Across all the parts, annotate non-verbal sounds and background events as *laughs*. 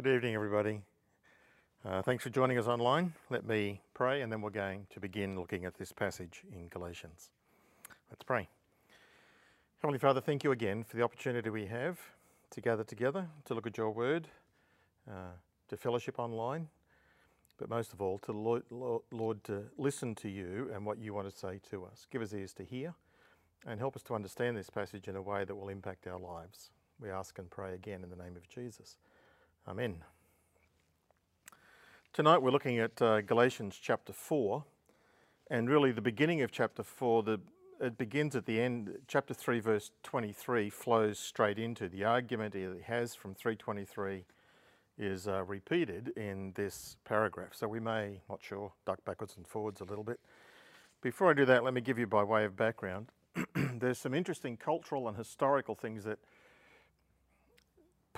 Good evening, everybody. Uh, thanks for joining us online. Let me pray and then we're going to begin looking at this passage in Galatians. Let's pray. Heavenly Father, thank you again for the opportunity we have to gather together, to look at your word, uh, to fellowship online, but most of all, to Lord, Lord, to listen to you and what you want to say to us. Give us ears to hear and help us to understand this passage in a way that will impact our lives. We ask and pray again in the name of Jesus. Amen. Tonight we're looking at uh, Galatians chapter 4, and really the beginning of chapter 4, the, it begins at the end. Chapter 3, verse 23, flows straight into the argument it has from 323 is uh, repeated in this paragraph. So we may, not sure, duck backwards and forwards a little bit. Before I do that, let me give you by way of background. *clears throat* There's some interesting cultural and historical things that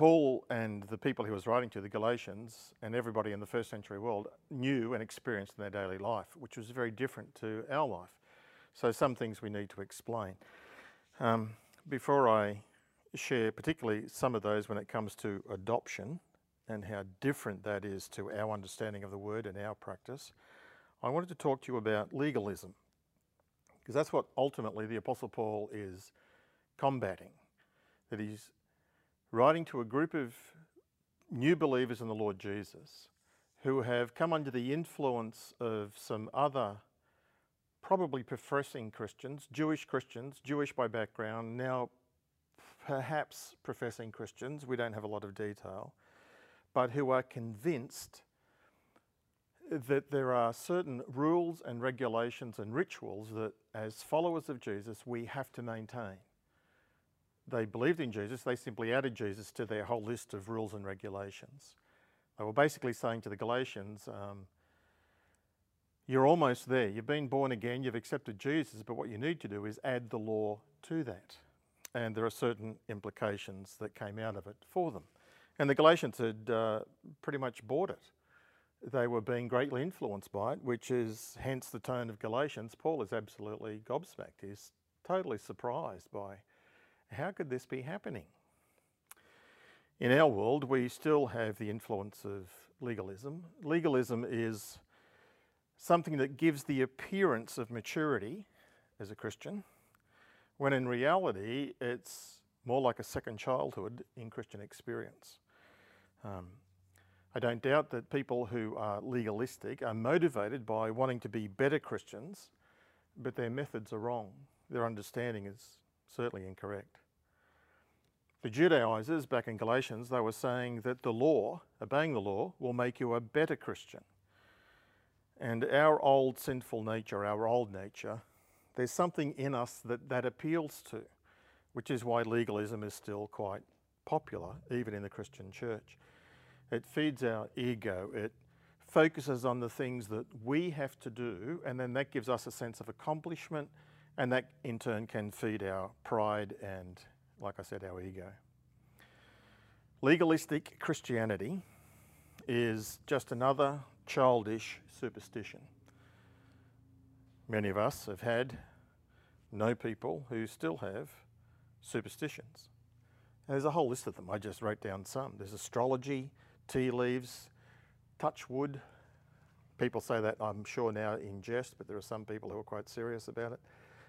Paul and the people he was writing to, the Galatians, and everybody in the first century world knew and experienced in their daily life, which was very different to our life. So, some things we need to explain. Um, before I share, particularly some of those when it comes to adoption and how different that is to our understanding of the word and our practice, I wanted to talk to you about legalism, because that's what ultimately the Apostle Paul is combating. That he's writing to a group of new believers in the Lord Jesus who have come under the influence of some other, probably professing Christians, Jewish Christians, Jewish by background, now perhaps professing Christians, we don't have a lot of detail, but who are convinced that there are certain rules and regulations and rituals that, as followers of Jesus, we have to maintain they believed in Jesus, they simply added Jesus to their whole list of rules and regulations. They were basically saying to the Galatians, um, You're almost there. You've been born again, you've accepted Jesus, but what you need to do is add the law to that. And there are certain implications that came out of it for them. And the Galatians had uh, pretty much bought it. They were being greatly influenced by it, which is hence the tone of Galatians. Paul is absolutely gobsmacked. He's totally surprised by how could this be happening? In our world, we still have the influence of legalism. Legalism is something that gives the appearance of maturity as a Christian, when in reality, it's more like a second childhood in Christian experience. Um, I don't doubt that people who are legalistic are motivated by wanting to be better Christians, but their methods are wrong. Their understanding is certainly incorrect. The Judaizers back in Galatians, they were saying that the law, obeying the law, will make you a better Christian. And our old sinful nature, our old nature, there's something in us that that appeals to, which is why legalism is still quite popular, even in the Christian church. It feeds our ego, it focuses on the things that we have to do, and then that gives us a sense of accomplishment, and that in turn can feed our pride and like I said, our ego. Legalistic Christianity is just another childish superstition. Many of us have had, know people who still have superstitions. And there's a whole list of them. I just wrote down some. There's astrology, tea leaves, touch wood. People say that, I'm sure, now in jest, but there are some people who are quite serious about it.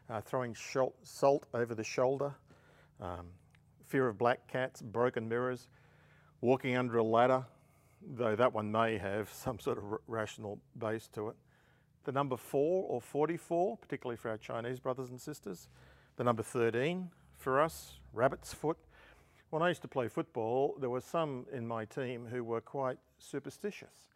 Uh, throwing salt over the shoulder, um, fear of black cats, broken mirrors, walking under a ladder, though that one may have *laughs* some sort of rational base to it. The number four or 44, particularly for our Chinese brothers and sisters. The number 13 for us, rabbit's foot. When I used to play football, there were some in my team who were quite superstitious.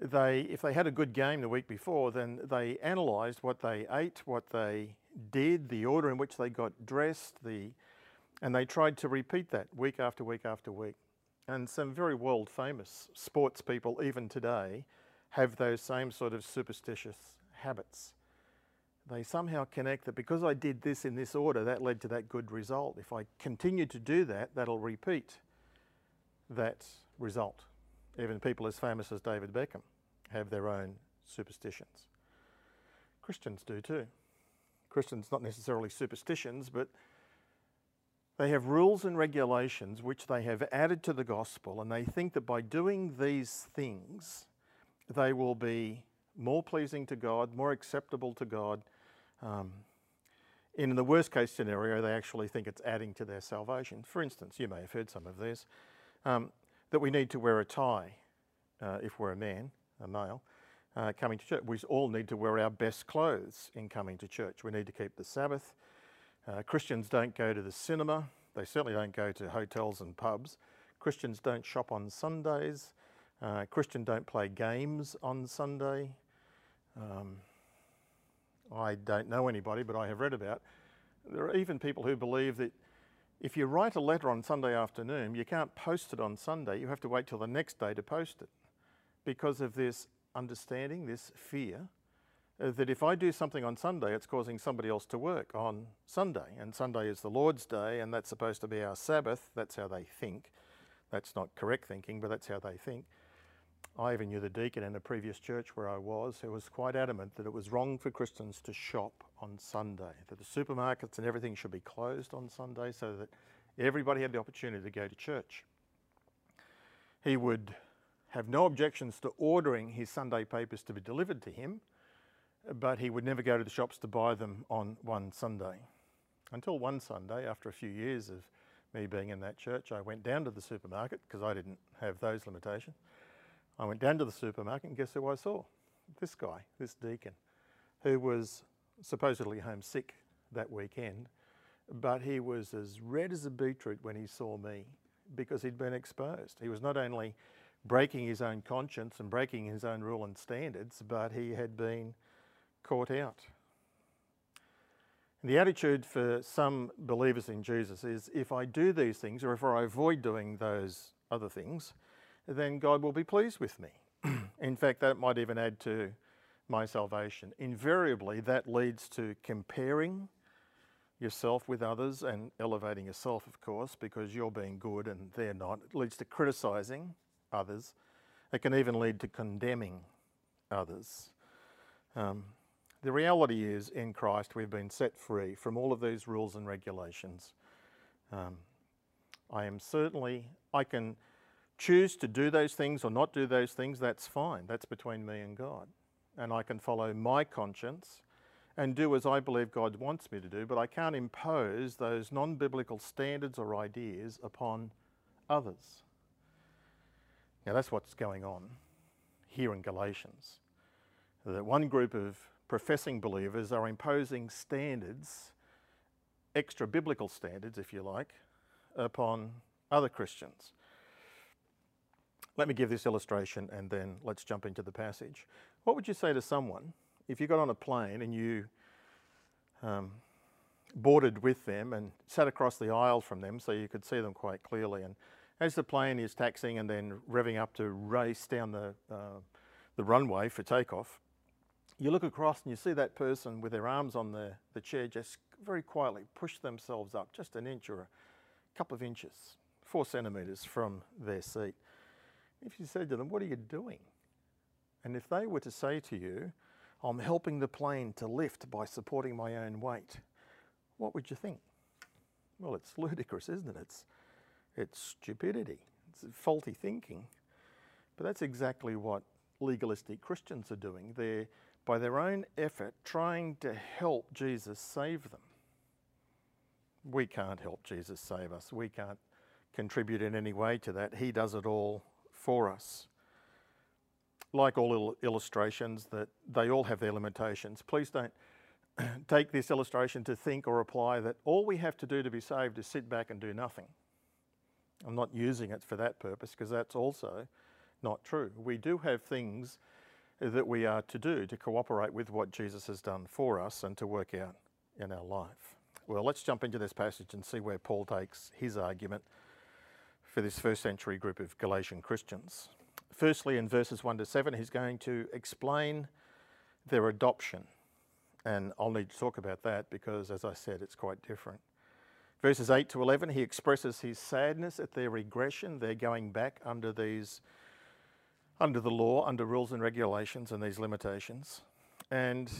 They, if they had a good game the week before, then they analysed what they ate, what they did, the order in which they got dressed, the and they tried to repeat that week after week after week. And some very world famous sports people, even today, have those same sort of superstitious habits. They somehow connect that because I did this in this order, that led to that good result. If I continue to do that, that'll repeat that result. Even people as famous as David Beckham have their own superstitions. Christians do too. Christians, not necessarily superstitions, but They have rules and regulations which they have added to the gospel, and they think that by doing these things, they will be more pleasing to God, more acceptable to God. Um, in the worst case scenario, they actually think it's adding to their salvation. For instance, you may have heard some of this um, that we need to wear a tie uh, if we're a man, a male, uh, coming to church. We all need to wear our best clothes in coming to church. We need to keep the Sabbath. Uh, Christians don't go to the cinema. They certainly don't go to hotels and pubs. Christians don't shop on Sundays. Uh, Christians don't play games on Sunday. Um, I don't know anybody, but I have read about. There are even people who believe that if you write a letter on Sunday afternoon, you can't post it on Sunday. You have to wait till the next day to post it because of this understanding, this fear uh, that if I do something on Sunday, it's causing somebody else to work on Sunday. And Sunday is the Lord's day, and that's supposed to be our Sabbath. That's how they think. That's not correct thinking, but that's how they think. I even knew the deacon in a previous church where I was who was quite adamant that it was wrong for Christians to shop on Sunday, that the supermarkets and everything should be closed on Sunday so that everybody had the opportunity to go to church. He would have no objections to ordering his Sunday papers to be delivered to him, but he would never go to the shops to buy them on one Sunday. Until one Sunday, after a few years of me being in that church, I went down to the supermarket because I didn't have those limitations. I went down to the supermarket and guess who I saw? This guy, this deacon, who was supposedly homesick that weekend, but he was as red as a beetroot when he saw me because he'd been exposed. He was not only breaking his own conscience and breaking his own rule and standards, but he had been caught out. And The attitude for some believers in Jesus is if I do these things or if I avoid doing those other things, then God will be pleased with me. *clears throat* in fact, that might even add to my salvation. Invariably, that leads to comparing yourself with others and elevating yourself, of course, because you're being good and they're not. It leads to criticizing others. It can even lead to condemning others. Um, the reality is, in Christ, we've been set free from all of these rules and regulations. Um, I am certainly, I can choose to do those things or not do those things, that's fine. That's between me and God. And I can follow my conscience and do as I believe God wants me to do, but I can't impose those non biblical standards or ideas upon others. Now, that's what's going on here in Galatians. That one group of professing believers are imposing standards, extra biblical standards, if you like, upon other Christians. Let me give this illustration and then let's jump into the passage. What would you say to someone if you got on a plane and you um, boarded with them and sat across the aisle from them so you could see them quite clearly? And as the plane is taxiing and then revving up to race down the, uh, the runway for takeoff, you look across and you see that person with their arms on the, the chair just very quietly push themselves up just an inch or a couple of inches, four centimetres from their seat. If you said to them, What are you doing? And if they were to say to you, I'm helping the plane to lift by supporting my own weight, what would you think? Well, it's ludicrous, isn't it? It's, it's stupidity, it's faulty thinking. But that's exactly what legalistic Christians are doing. They're by their own effort trying to help Jesus save them. We can't help Jesus save us. We can't contribute in any way to that. He does it all for us. Like all illustrations, that they all have their limitations. Please don't *clears throat* take this illustration to think or apply that all we have to do to be saved is sit back and do nothing. I'm not using it for that purpose because that's also not true. We do have things that we are to do to cooperate with what Jesus has done for us and to work out in our life. Well, let's jump into this passage and see where Paul takes his argument for this first century group of Galatian Christians. Firstly, in verses 1 to 7, he's going to explain their adoption. And I'll need to talk about that because, as I said, it's quite different. Verses 8 to 11, he expresses his sadness at their regression. They're going back under these under the law, under rules and regulations and these limitations. And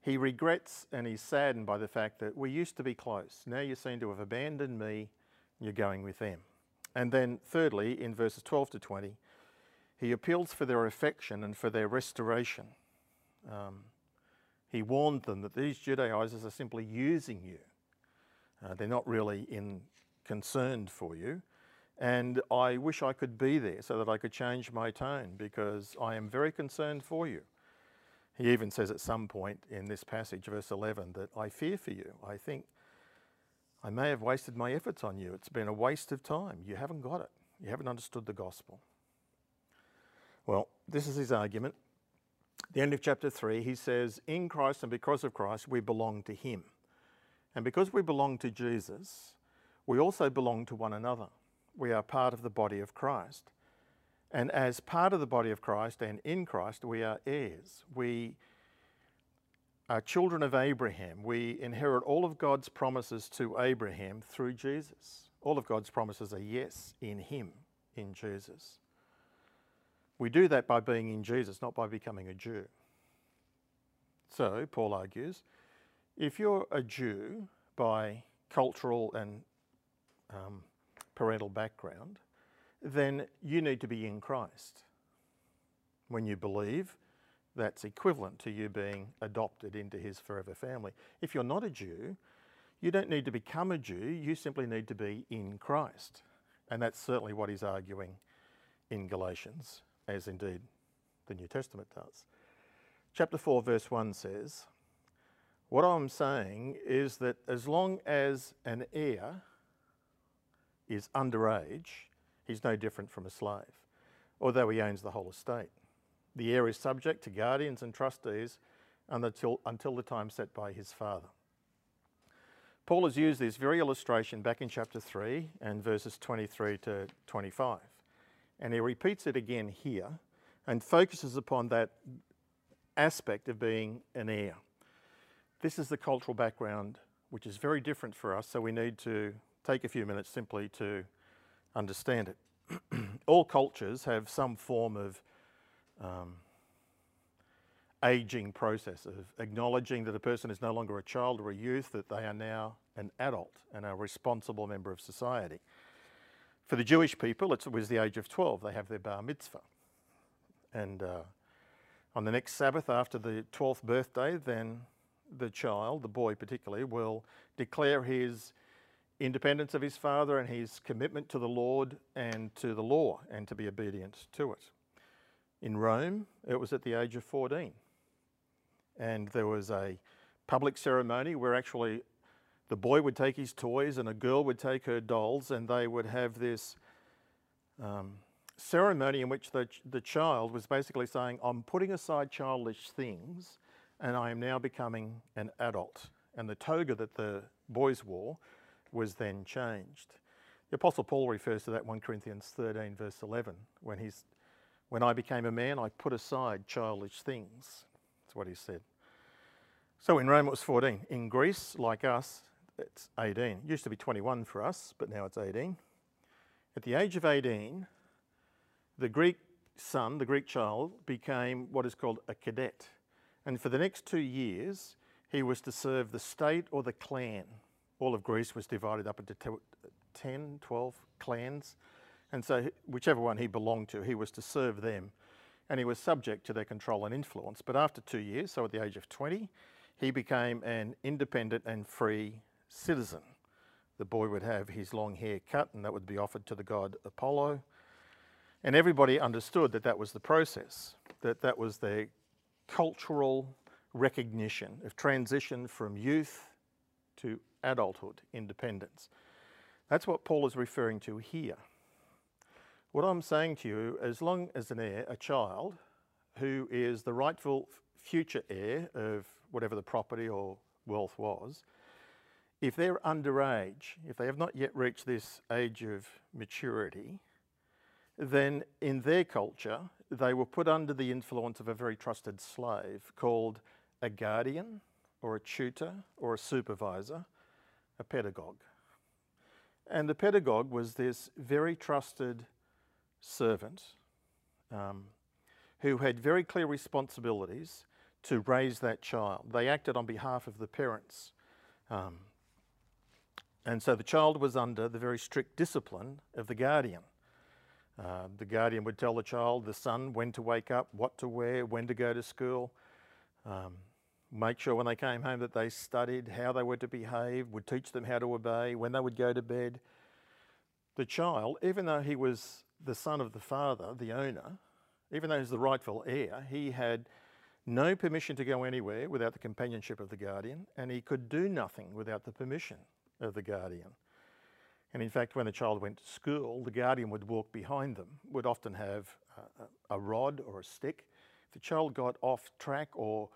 he regrets and he's saddened by the fact that we used to be close. Now you seem to have abandoned me, you're going with them. And then, thirdly, in verses 12 to 20, he appeals for their affection and for their restoration. Um, he warned them that these Judaizers are simply using you. Uh, they're not really in concerned for you. And I wish I could be there so that I could change my tone because I am very concerned for you. He even says at some point in this passage, verse 11, that I fear for you. I think I may have wasted my efforts on you. It's been a waste of time. You haven't got it. You haven't understood the gospel. Well, this is his argument. the end of chapter 3, he says, In Christ and because of Christ, we belong to him. And because we belong to Jesus, we also belong to one another. We are part of the body of Christ. And as part of the body of Christ and in Christ, we are heirs. We are children of Abraham. We inherit all of God's promises to Abraham through Jesus. All of God's promises are yes in Him, in Jesus. We do that by being in Jesus, not by becoming a Jew. So, Paul argues, if you're a Jew by cultural and um, parental background, then you need to be in Christ. When you believe, that's equivalent to you being adopted into his forever family. If you're not a Jew, you don't need to become a Jew, you simply need to be in Christ. And that's certainly what he's arguing in Galatians, as indeed the New Testament does. Chapter 4, verse 1 says, What I'm saying is that as long as an heir is underage, he's no different from a slave, although he owns the whole estate. The heir is subject to guardians and trustees until, until the time set by his father. Paul has used this very illustration back in chapter 3 and verses 23 to 25. And he repeats it again here and focuses upon that aspect of being an heir. This is the cultural background which is very different for us, so we need to take a few minutes simply to understand it. *clears throat* All cultures have some form of um, aging process of acknowledging that a person is no longer a child or a youth, that they are now an adult and a responsible member of society. For the Jewish people, it was the age of 12. They have their bar mitzvah. And uh, on the next Sabbath after the 12th birthday, then the child, the boy particularly, will declare his independence of his father and his commitment to the Lord and to the law and to be obedient to it. In Rome, it was at the age of 14. And there was a public ceremony where actually the boy would take his toys and a girl would take her dolls, and they would have this um, ceremony in which the, the child was basically saying, I'm putting aside childish things and I am now becoming an adult. And the toga that the boys wore was then changed. The Apostle Paul refers to that 1 Corinthians 13, verse 11, when he's when I became a man, I put aside childish things. That's what he said. So in Rome it was 14. In Greece, like us, it's 18. It used to be 21 for us, but now it's 18. At the age of 18, the Greek son, the Greek child, became what is called a cadet. And for the next two years, he was to serve the state or the clan. All of Greece was divided up into uh, 10, 12 clans. And so, whichever one he belonged to, he was to serve them. And he was subject to their control and influence. But after two years, so at the age of 20, he became an independent and free citizen. The boy would have his long hair cut, and that would be offered to the god Apollo. And everybody understood that that was the process, that that was their cultural recognition of transition from youth to adulthood, independence. That's what Paul is referring to here. What I'm saying to you, as long as an heir, a child, who is the rightful future heir of whatever the property or wealth was, if they're underage, if they have not yet reached this age of maturity, then in their culture, they were put under the influence of a very trusted slave called a guardian or a tutor or a supervisor, a pedagogue. And the pedagogue was this very trusted servant um, who had very clear responsibilities to raise that child. They acted on behalf of the parents. Um, and so the child was under the very strict discipline of the guardian. Uh, the guardian would tell the child, the son, when to wake up, what to wear, when to go to school, um, make sure when they came home that they studied, how they were to behave, would teach them how to obey, when they would go to bed. The child, even though he was the son of the father, the owner, even though he's the rightful heir, he had no permission to go anywhere without the companionship of the guardian, and he could do nothing without the permission of the guardian. And in fact, when the child went to school, the guardian would walk behind them, would often have a, a rod or a stick. If the child got off track or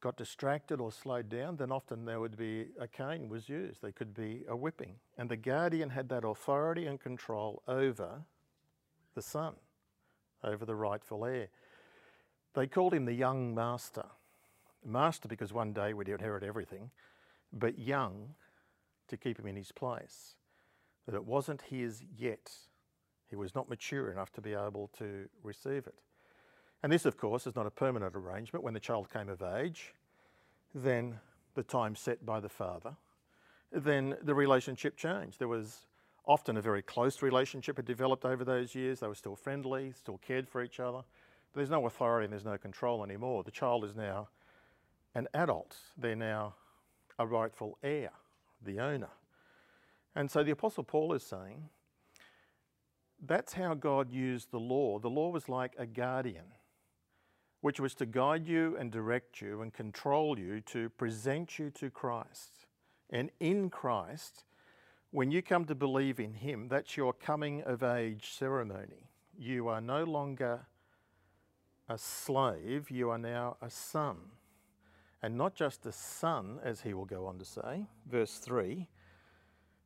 got distracted or slowed down, then often there would be a cane was used. There could be a whipping. And the guardian had that authority and control over the son, over the rightful heir. They called him the young master. Master because one day we'd inherit everything, but young to keep him in his place. That it wasn't his yet. He was not mature enough to be able to receive it. And this, of course, is not a permanent arrangement. When the child came of age, then the time set by the father, then the relationship changed. There was often a very close relationship had developed over those years. They were still friendly, still cared for each other. But there's no authority and there's no control anymore. The child is now an adult. They're now a rightful heir, the owner. And so the Apostle Paul is saying that's how God used the law. The law was like a guardian, which was to guide you and direct you and control you to present you to Christ. And in Christ, when you come to believe in Him, that's your coming of age ceremony. You are no longer a slave, you are now a son. And not just a son, as he will go on to say, verse 3,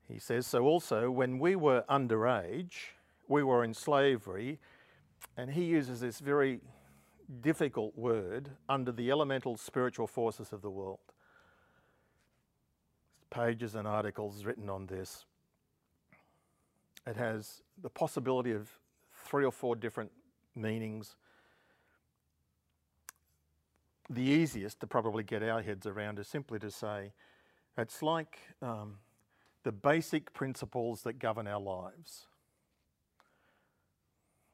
he says, So also, when we were underage, we were in slavery, and he uses this very difficult word under the elemental spiritual forces of the world. Pages and articles written on this. It has the possibility of three or four different meanings the easiest to probably get our heads around is simply to say it's like um, the basic principles that govern our lives.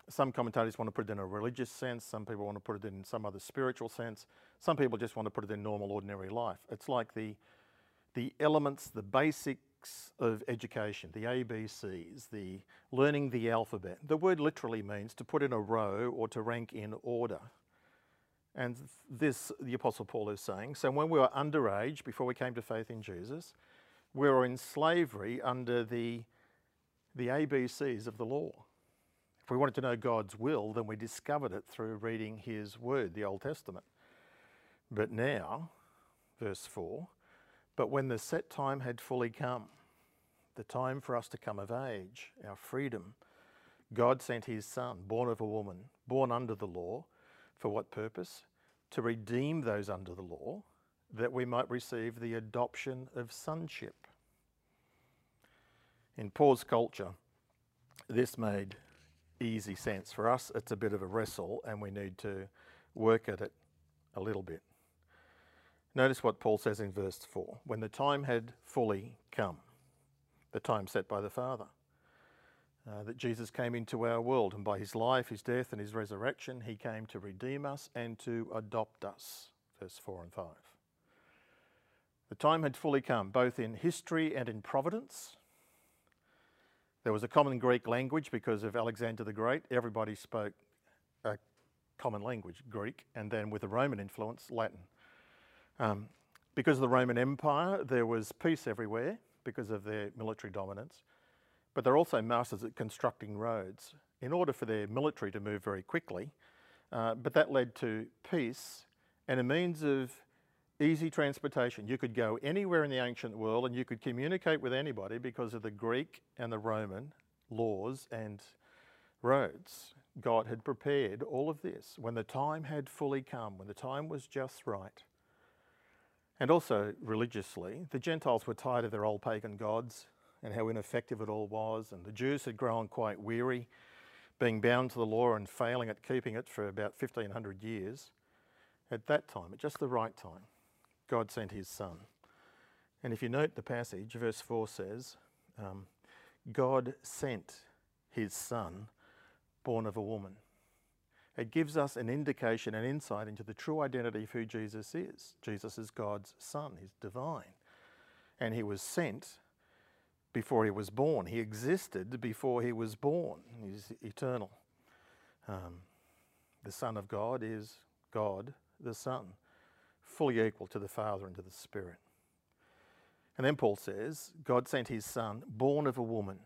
Some commentators want to put it in a religious sense, some people want to put it in some other spiritual sense, some people just want to put it in normal, ordinary life. It's like the, the elements, the basics of education, the ABCs, the learning the alphabet. The word literally means to put in a row or to rank in order. And this, the Apostle Paul is saying. So when we were underage, before we came to faith in Jesus, we were in slavery under the, the ABCs of the law. If we wanted to know God's will, then we discovered it through reading His Word, the Old Testament. But now, verse 4, but when the set time had fully come, the time for us to come of age, our freedom, God sent His Son, born of a woman, born under the law for what purpose? To redeem those under the law, that we might receive the adoption of sonship. In Paul's culture, this made easy sense. For us, it's a bit of a wrestle, and we need to work at it a little bit. Notice what Paul says in verse 4 when the time had fully come, the time set by the Father uh, that Jesus came into our world, and by his life, his death, and his resurrection, he came to redeem us and to adopt us. Verse 4 and 5. The time had fully come, both in history and in providence. There was a common Greek language because of Alexander the Great. Everybody spoke a common language, Greek, and then with a Roman influence, Latin. Um, because of the Roman Empire, there was peace everywhere because of their military dominance but they're also masters at constructing roads in order for their military to move very quickly. Uh, but that led to peace and a means of easy transportation. You could go anywhere in the ancient world and you could communicate with anybody because of the Greek and the Roman laws and roads. God had prepared all of this when the time had fully come, when the time was just right. And also religiously, the Gentiles were tired of their old pagan gods and how ineffective it all was. And the Jews had grown quite weary, being bound to the law and failing at keeping it for about 1500 years. At that time, at just the right time, God sent his Son. And if you note the passage, verse 4 says, um, God sent his Son, born of a woman. It gives us an indication, an insight into the true identity of who Jesus is. Jesus is God's Son, He's divine. And He was sent before He was born. He existed before He was born. He's eternal. Um, the Son of God is God the Son, fully equal to the Father and to the Spirit. And then Paul says, God sent His Son, born of a woman,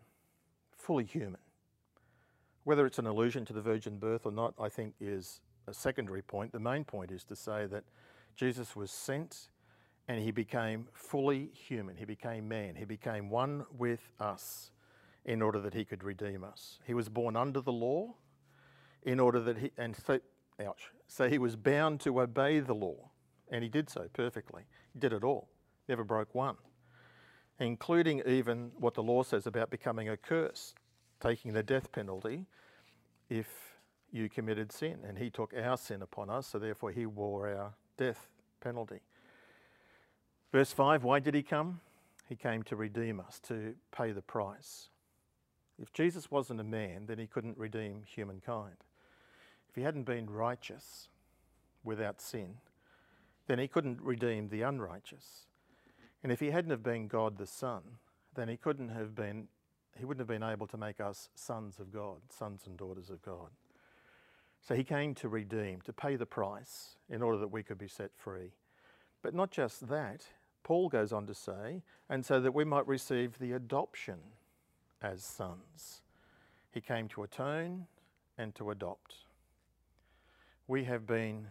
fully human. Whether it's an allusion to the virgin birth or not, I think is a secondary point. The main point is to say that Jesus was sent and he became fully human. He became man. He became one with us in order that he could redeem us. He was born under the law in order that he, and so, ouch, so he was bound to obey the law. And he did so perfectly. He did it all, never broke one, including even what the law says about becoming a curse taking the death penalty if you committed sin. And he took our sin upon us, so therefore he wore our death penalty. Verse 5 why did he come? He came to redeem us, to pay the price. If Jesus wasn't a man, then he couldn't redeem humankind. If he hadn't been righteous without sin, then he couldn't redeem the unrighteous. And if he hadn't have been God the Son, then he couldn't have been he wouldn't have been able to make us sons of God, sons and daughters of God. So he came to redeem, to pay the price in order that we could be set free. But not just that, Paul goes on to say, and so that we might receive the adoption as sons. He came to atone and to adopt. We have been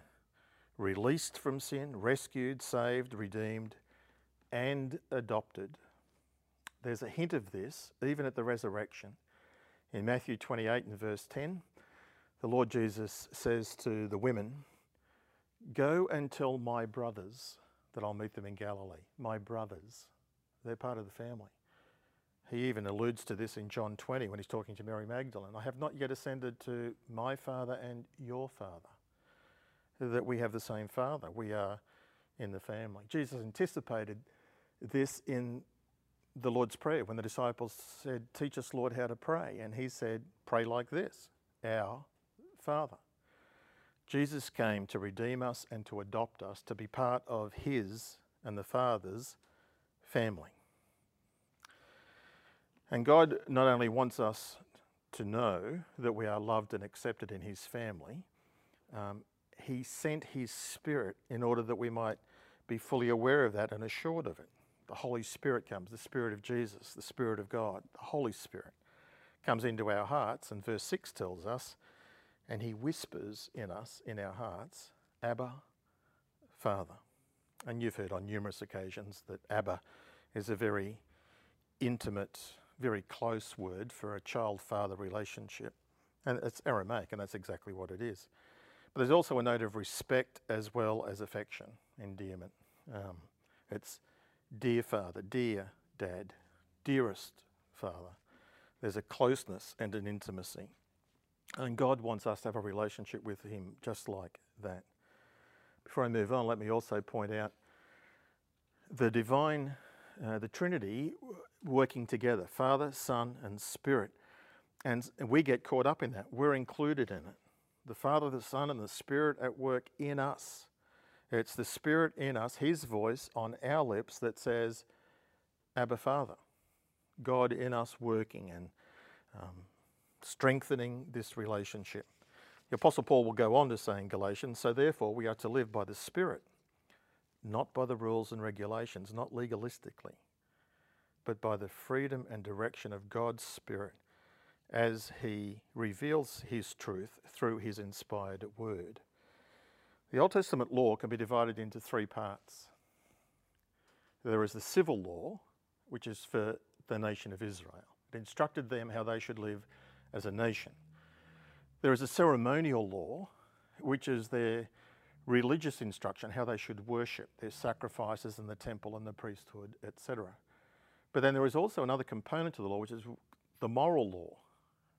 released from sin, rescued, saved, redeemed, and adopted there's a hint of this even at the resurrection. In Matthew 28 and verse 10, the Lord Jesus says to the women, Go and tell my brothers that I'll meet them in Galilee. My brothers, they're part of the family. He even alludes to this in John 20 when he's talking to Mary Magdalene. I have not yet ascended to my Father and your Father. That we have the same Father. We are in the family. Jesus anticipated this in the Lord's Prayer when the disciples said, Teach us, Lord, how to pray. And he said, Pray like this Our Father. Jesus came to redeem us and to adopt us, to be part of his and the Father's family. And God not only wants us to know that we are loved and accepted in his family, um, he sent his Spirit in order that we might be fully aware of that and assured of it the Holy Spirit comes, the Spirit of Jesus, the Spirit of God, the Holy Spirit comes into our hearts. And verse 6 tells us, and he whispers in us, in our hearts, Abba, Father. And you've heard on numerous occasions that Abba is a very intimate, very close word for a child father relationship. And it's Aramaic, and that's exactly what it is. But there's also a note of respect as well as affection, endearment. Um, it's dear father, dear dad, dearest father. There's a closeness and an intimacy. And God wants us to have a relationship with Him just like that. Before I move on, let me also point out the divine, uh, the Trinity working together Father, Son, and Spirit. And we get caught up in that. We're included in it. The Father, the Son, and the Spirit at work in us. It's the Spirit in us, His voice on our lips that says, Abba Father. God in us working and um, strengthening this relationship. The Apostle Paul will go on to say in Galatians, so therefore we are to live by the Spirit, not by the rules and regulations, not legalistically, but by the freedom and direction of God's Spirit as He reveals His truth through His inspired word. The Old Testament law can be divided into three parts. There is the civil law, which is for the nation of Israel. It instructed them how they should live as a nation. There is a ceremonial law, which is their religious instruction, how they should worship, their sacrifices in the temple and the priesthood, etc. But then there is also another component to the law, which is the moral law,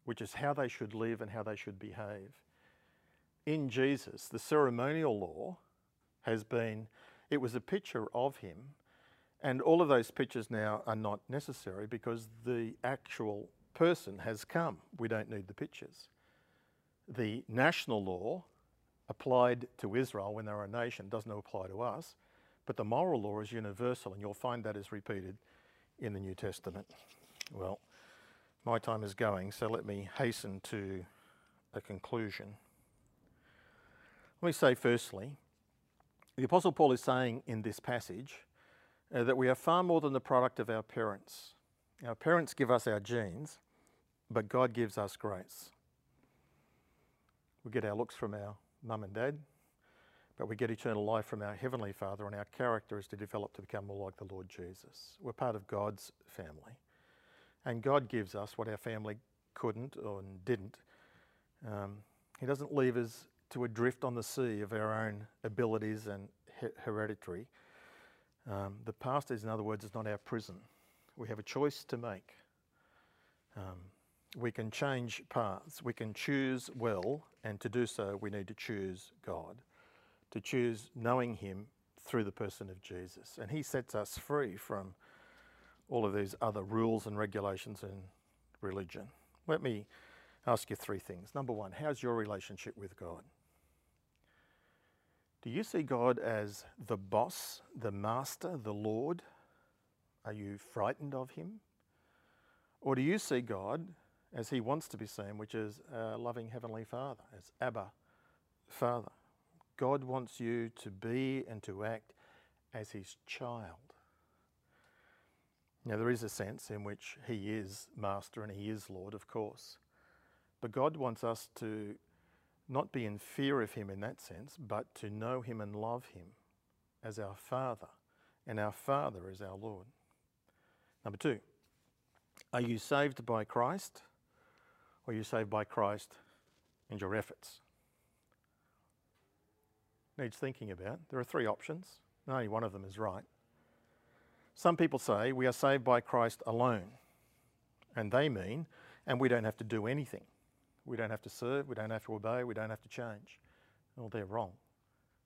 which is how they should live and how they should behave in Jesus, the ceremonial law has been, it was a picture of him. And all of those pictures now are not necessary because the actual person has come. We don't need the pictures. The national law applied to Israel when they were a nation doesn't apply to us, but the moral law is universal, and you'll find that is repeated in the New Testament. Well, my time is going, so let me hasten to a conclusion. Let me say firstly, the Apostle Paul is saying in this passage uh, that we are far more than the product of our parents. Our parents give us our genes, but God gives us grace. We get our looks from our mum and dad, but we get eternal life from our Heavenly Father, and our character is to develop to become more like the Lord Jesus. We're part of God's family. And God gives us what our family couldn't or didn't. Um, he doesn't leave us to adrift on the sea of our own abilities and he- hereditary. Um, the past is, in other words, is not our prison. We have a choice to make. Um, we can change paths. We can choose well, and to do so, we need to choose God, to choose knowing Him through the person of Jesus. And He sets us free from all of these other rules and regulations in religion. Let me ask you three things. Number one, how's your relationship with God? Do you see God as the boss, the master, the Lord? Are you frightened of Him? Or do you see God as He wants to be seen, which is a loving Heavenly Father, as Abba, Father? God wants you to be and to act as His child. Now, there is a sense in which He is Master and He is Lord, of course. But God wants us to not be in fear of Him in that sense, but to know Him and love Him as our Father, and our Father as our Lord. Number two, are you saved by Christ, or are you saved by Christ and your efforts? Needs thinking about. There are three options, only one of them is right. Some people say we are saved by Christ alone, and they mean, and we don't have to do anything. We don't have to serve, we don't have to obey, we don't have to change. Well, they're wrong.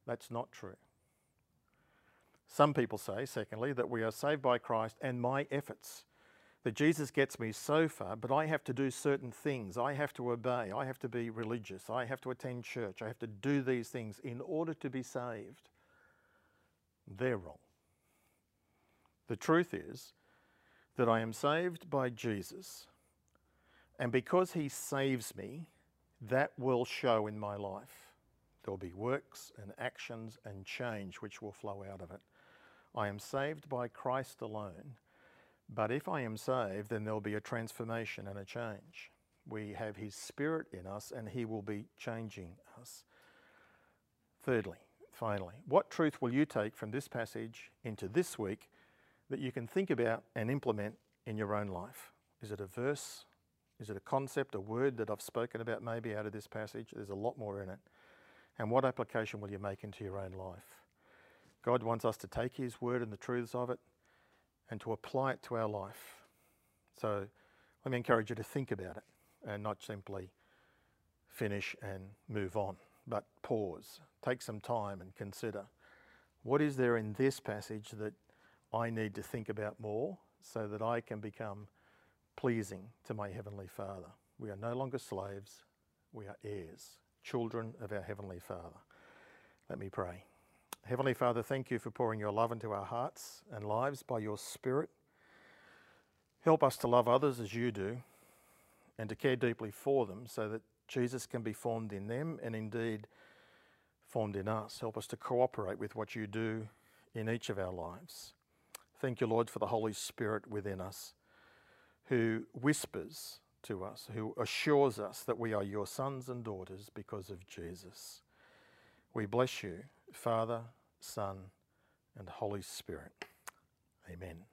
That's not true. Some people say, secondly, that we are saved by Christ and my efforts. That Jesus gets me so far, but I have to do certain things. I have to obey. I have to be religious. I have to attend church. I have to do these things in order to be saved. They're wrong. The truth is that I am saved by Jesus and because he saves me, that will show in my life. There will be works and actions and change which will flow out of it. I am saved by Christ alone. But if I am saved, then there'll be a transformation and a change. We have His Spirit in us and He will be changing us. Thirdly, finally, what truth will you take from this passage into this week that you can think about and implement in your own life? Is it a verse? Is it a concept, a word that I've spoken about maybe out of this passage? There's a lot more in it. And what application will you make into your own life? God wants us to take His word and the truths of it and to apply it to our life. So let me encourage you to think about it and not simply finish and move on, but pause, take some time and consider what is there in this passage that I need to think about more so that I can become pleasing to my Heavenly Father. We are no longer slaves, we are heirs, children of our Heavenly Father. Let me pray. Heavenly Father, thank you for pouring your love into our hearts and lives by your Spirit. Help us to love others as you do and to care deeply for them so that Jesus can be formed in them and indeed formed in us. Help us to cooperate with what you do in each of our lives. Thank you, Lord, for the Holy Spirit within us who whispers to us, who assures us that we are your sons and daughters because of Jesus. We bless you, Father, Son, and Holy Spirit. Amen.